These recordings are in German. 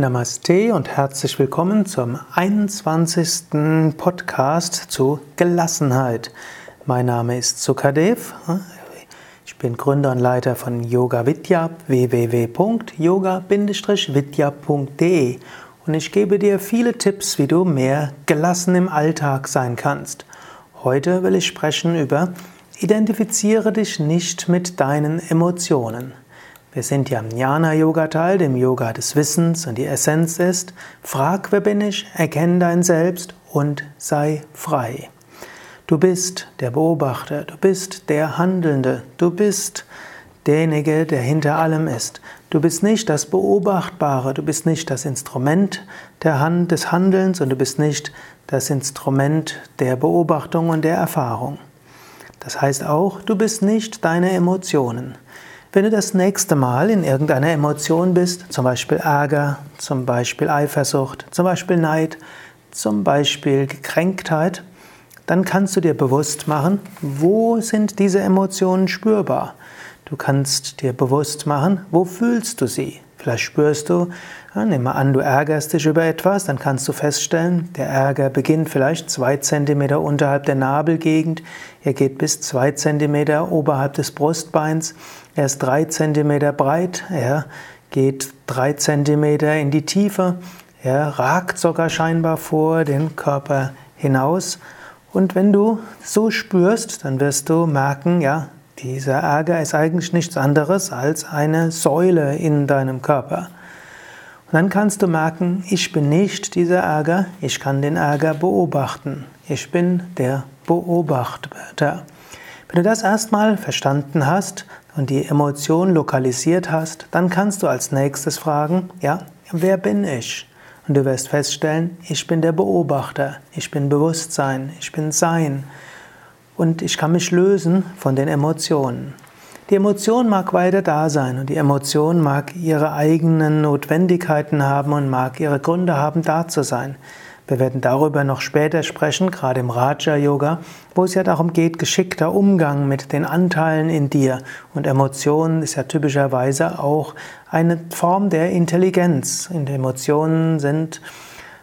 Namaste und herzlich willkommen zum 21. Podcast zu Gelassenheit. Mein Name ist Sukadev. Ich bin Gründer und Leiter von Yoga Vidya www.yoga-vidya.de und ich gebe dir viele Tipps, wie du mehr gelassen im Alltag sein kannst. Heute will ich sprechen über Identifiziere dich nicht mit deinen Emotionen. Wir sind ja im Jnana-Yoga-Teil, dem Yoga des Wissens und die Essenz ist, frag, wer bin ich, erkenne dein Selbst und sei frei. Du bist der Beobachter, du bist der Handelnde, du bist derjenige, der hinter allem ist. Du bist nicht das Beobachtbare, du bist nicht das Instrument der Hand des Handelns und du bist nicht das Instrument der Beobachtung und der Erfahrung. Das heißt auch, du bist nicht deine Emotionen. Wenn du das nächste Mal in irgendeiner Emotion bist, zum Beispiel Ärger, zum Beispiel Eifersucht, zum Beispiel Neid, zum Beispiel Gekränktheit, dann kannst du dir bewusst machen, wo sind diese Emotionen spürbar. Du kannst dir bewusst machen, wo fühlst du sie. Vielleicht spürst du, ja, nimm mal an, du ärgerst dich über etwas, dann kannst du feststellen, der Ärger beginnt vielleicht zwei Zentimeter unterhalb der Nabelgegend, er geht bis zwei Zentimeter oberhalb des Brustbeins, er ist drei Zentimeter breit, er geht drei Zentimeter in die Tiefe, er ragt sogar scheinbar vor den Körper hinaus. Und wenn du so spürst, dann wirst du merken, ja, dieser Ärger ist eigentlich nichts anderes als eine Säule in deinem Körper. Und dann kannst du merken, ich bin nicht dieser Ärger, ich kann den Ärger beobachten. Ich bin der Beobachter. Wenn du das erstmal verstanden hast und die Emotion lokalisiert hast, dann kannst du als nächstes fragen, ja, wer bin ich? Und du wirst feststellen, ich bin der Beobachter, ich bin Bewusstsein, ich bin Sein und ich kann mich lösen von den Emotionen. Die Emotion mag weiter da sein und die Emotion mag ihre eigenen Notwendigkeiten haben und mag ihre Gründe haben, da zu sein. Wir werden darüber noch später sprechen, gerade im Raja Yoga, wo es ja darum geht, geschickter Umgang mit den Anteilen in dir. Und Emotionen ist ja typischerweise auch eine Form der Intelligenz. Und Emotionen sind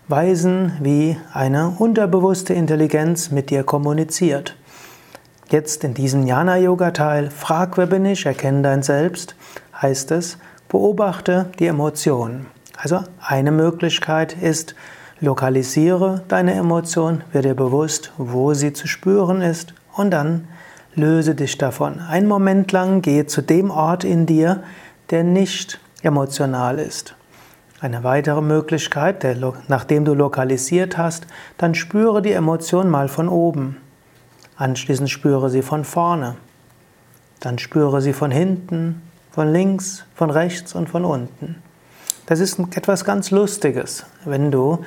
Weisen, wie eine unterbewusste Intelligenz mit dir kommuniziert. Jetzt in diesem Jnana-Yoga-Teil, frag, wer bin ich, erkenne dein Selbst, heißt es, beobachte die Emotionen. Also eine Möglichkeit ist, lokalisiere deine Emotion, werde dir bewusst, wo sie zu spüren ist und dann löse dich davon. Ein Moment lang gehe zu dem Ort in dir, der nicht emotional ist. Eine weitere Möglichkeit, nachdem du lokalisiert hast, dann spüre die Emotion mal von oben. Anschließend spüre sie von vorne. Dann spüre sie von hinten, von links, von rechts und von unten. Das ist etwas ganz Lustiges. Wenn du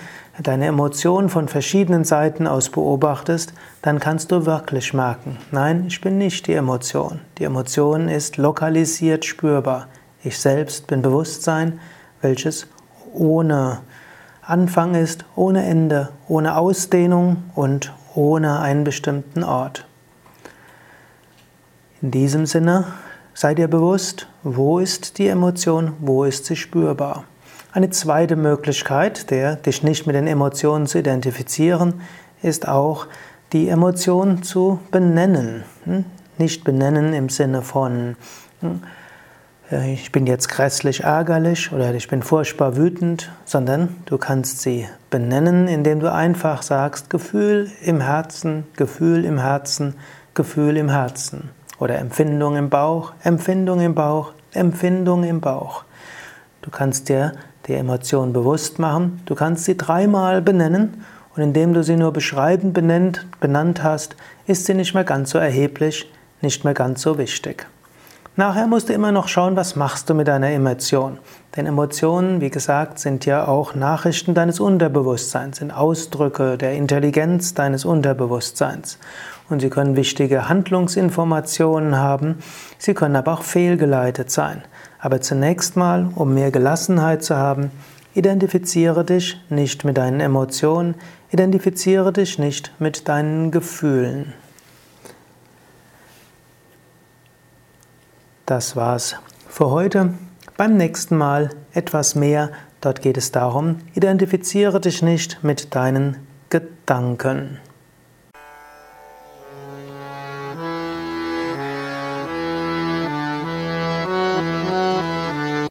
deine Emotionen von verschiedenen Seiten aus beobachtest, dann kannst du wirklich merken, nein, ich bin nicht die Emotion. Die Emotion ist lokalisiert spürbar. Ich selbst bin Bewusstsein, welches ohne Anfang ist, ohne Ende, ohne Ausdehnung und ohne einen bestimmten Ort. In diesem Sinne sei dir bewusst, wo ist die Emotion, wo ist sie spürbar. Eine zweite Möglichkeit, der, dich nicht mit den Emotionen zu identifizieren, ist auch die Emotion zu benennen. Hm? Nicht benennen im Sinne von hm, ich bin jetzt grässlich ärgerlich oder ich bin furchtbar wütend, sondern du kannst sie benennen, indem du einfach sagst Gefühl im Herzen, Gefühl im Herzen, Gefühl im Herzen oder Empfindung im Bauch, Empfindung im Bauch, Empfindung im Bauch. Du kannst dir die Emotion bewusst machen, du kannst sie dreimal benennen und indem du sie nur beschreibend benannt hast, ist sie nicht mehr ganz so erheblich, nicht mehr ganz so wichtig. Nachher musst du immer noch schauen, was machst du mit deiner Emotion. Denn Emotionen, wie gesagt, sind ja auch Nachrichten deines Unterbewusstseins, sind Ausdrücke der Intelligenz deines Unterbewusstseins. Und sie können wichtige Handlungsinformationen haben, sie können aber auch fehlgeleitet sein. Aber zunächst mal, um mehr Gelassenheit zu haben, identifiziere dich nicht mit deinen Emotionen, identifiziere dich nicht mit deinen Gefühlen. Das war's für heute. Beim nächsten Mal etwas mehr Dort geht es darum, identifiziere dich nicht mit deinen Gedanken.